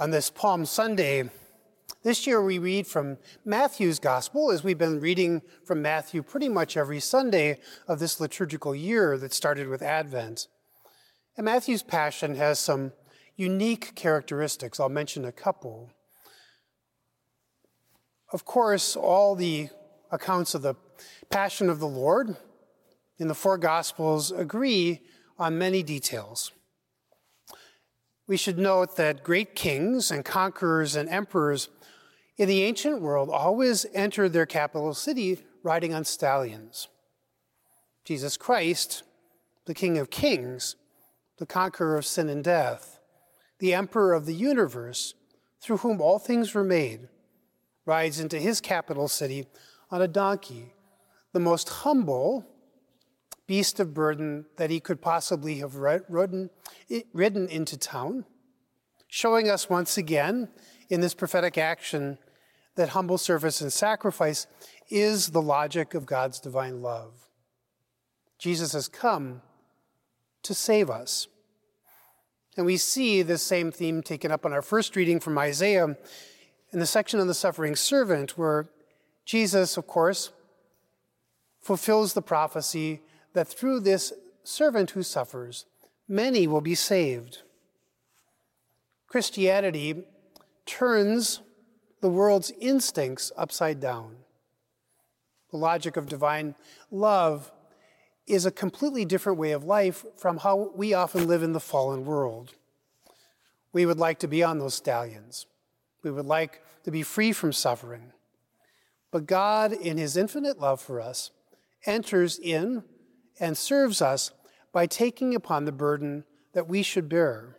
On this Palm Sunday, this year we read from Matthew's Gospel, as we've been reading from Matthew pretty much every Sunday of this liturgical year that started with Advent. And Matthew's Passion has some unique characteristics. I'll mention a couple. Of course, all the accounts of the Passion of the Lord in the four Gospels agree on many details. We should note that great kings and conquerors and emperors in the ancient world always entered their capital city riding on stallions. Jesus Christ, the King of Kings, the conqueror of sin and death, the emperor of the universe, through whom all things were made, rides into his capital city on a donkey, the most humble beast of burden that he could possibly have ridden, ridden into town, showing us once again in this prophetic action that humble service and sacrifice is the logic of God's divine love. Jesus has come to save us. And we see this same theme taken up in our first reading from Isaiah in the section on the suffering servant, where Jesus, of course, fulfills the prophecy that through this servant who suffers, many will be saved. Christianity turns the world's instincts upside down. The logic of divine love is a completely different way of life from how we often live in the fallen world. We would like to be on those stallions. We would like to be free from suffering. But God, in His infinite love for us, enters in and serves us by taking upon the burden that we should bear.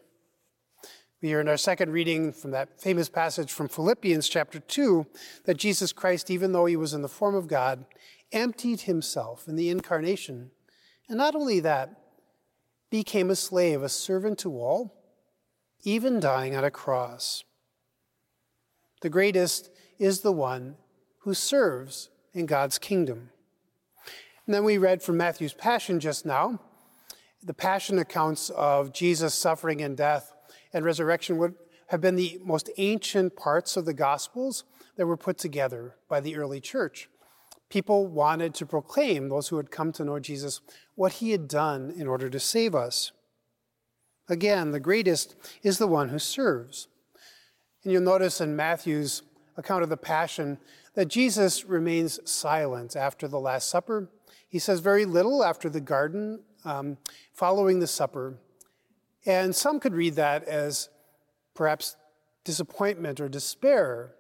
We hear in our second reading from that famous passage from Philippians chapter 2 that Jesus Christ, even though he was in the form of God, emptied himself in the incarnation. And not only that, became a slave, a servant to all, even dying on a cross. The greatest is the one who serves in God's kingdom. And then we read from Matthew's Passion just now. The Passion accounts of Jesus' suffering and death and resurrection would have been the most ancient parts of the Gospels that were put together by the early church. People wanted to proclaim, those who had come to know Jesus, what he had done in order to save us. Again, the greatest is the one who serves. And you'll notice in Matthew's account of the Passion that Jesus remains silent after the Last Supper he says very little after the garden, um, following the supper. And some could read that as perhaps disappointment or despair,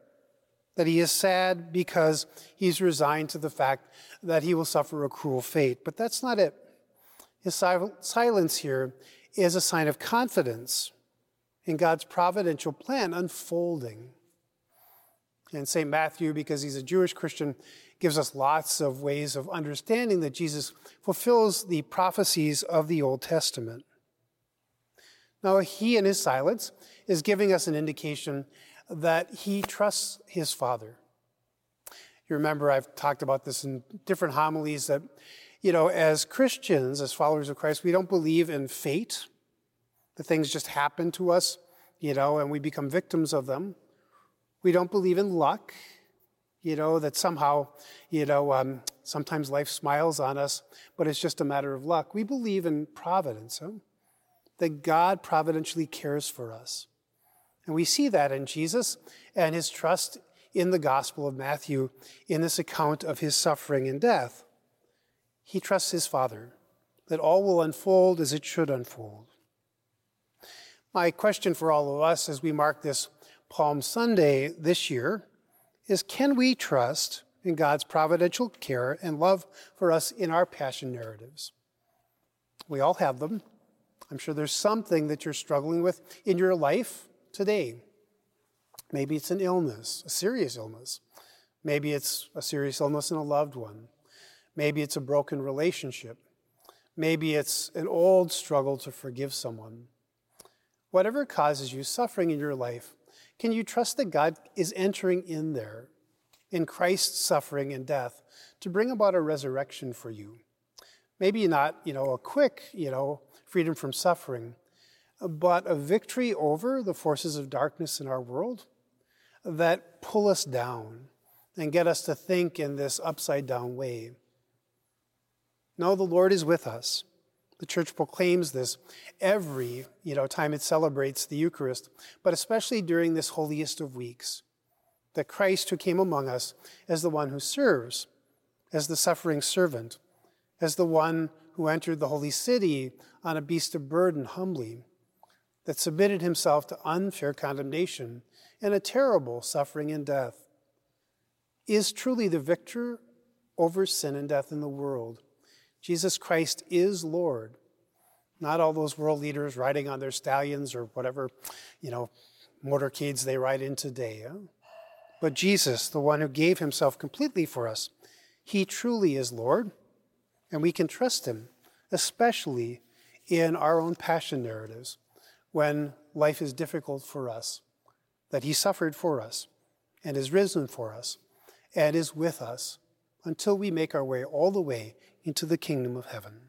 that he is sad because he's resigned to the fact that he will suffer a cruel fate. But that's not it. His silence here is a sign of confidence in God's providential plan unfolding. And St. Matthew, because he's a Jewish Christian, gives us lots of ways of understanding that Jesus fulfills the prophecies of the Old Testament. Now, he in his silence is giving us an indication that he trusts his Father. You remember, I've talked about this in different homilies that, you know, as Christians, as followers of Christ, we don't believe in fate, that things just happen to us, you know, and we become victims of them. We don't believe in luck you know, that somehow, you know, um, sometimes life smiles on us, but it's just a matter of luck. We believe in providence, huh? that God providentially cares for us. And we see that in Jesus and his trust in the Gospel of Matthew in this account of his suffering and death. He trusts his Father that all will unfold as it should unfold. My question for all of us as we mark this Palm Sunday this year is can we trust in God's providential care and love for us in our passion narratives? We all have them. I'm sure there's something that you're struggling with in your life today. Maybe it's an illness, a serious illness. Maybe it's a serious illness in a loved one. Maybe it's a broken relationship. Maybe it's an old struggle to forgive someone. Whatever causes you suffering in your life, can you trust that God is entering in there in Christ's suffering and death to bring about a resurrection for you? Maybe not, you know, a quick, you know, freedom from suffering, but a victory over the forces of darkness in our world that pull us down and get us to think in this upside down way. No, the Lord is with us. The church proclaims this every you know, time it celebrates the Eucharist, but especially during this holiest of weeks. That Christ, who came among us as the one who serves, as the suffering servant, as the one who entered the holy city on a beast of burden humbly, that submitted himself to unfair condemnation and a terrible suffering and death, is truly the victor over sin and death in the world. Jesus Christ is Lord. Not all those world leaders riding on their stallions or whatever, you know, motorcades they ride in today. Huh? But Jesus, the one who gave himself completely for us, he truly is Lord, and we can trust him, especially in our own passion narratives when life is difficult for us, that he suffered for us and is risen for us and is with us until we make our way all the way into the kingdom of heaven.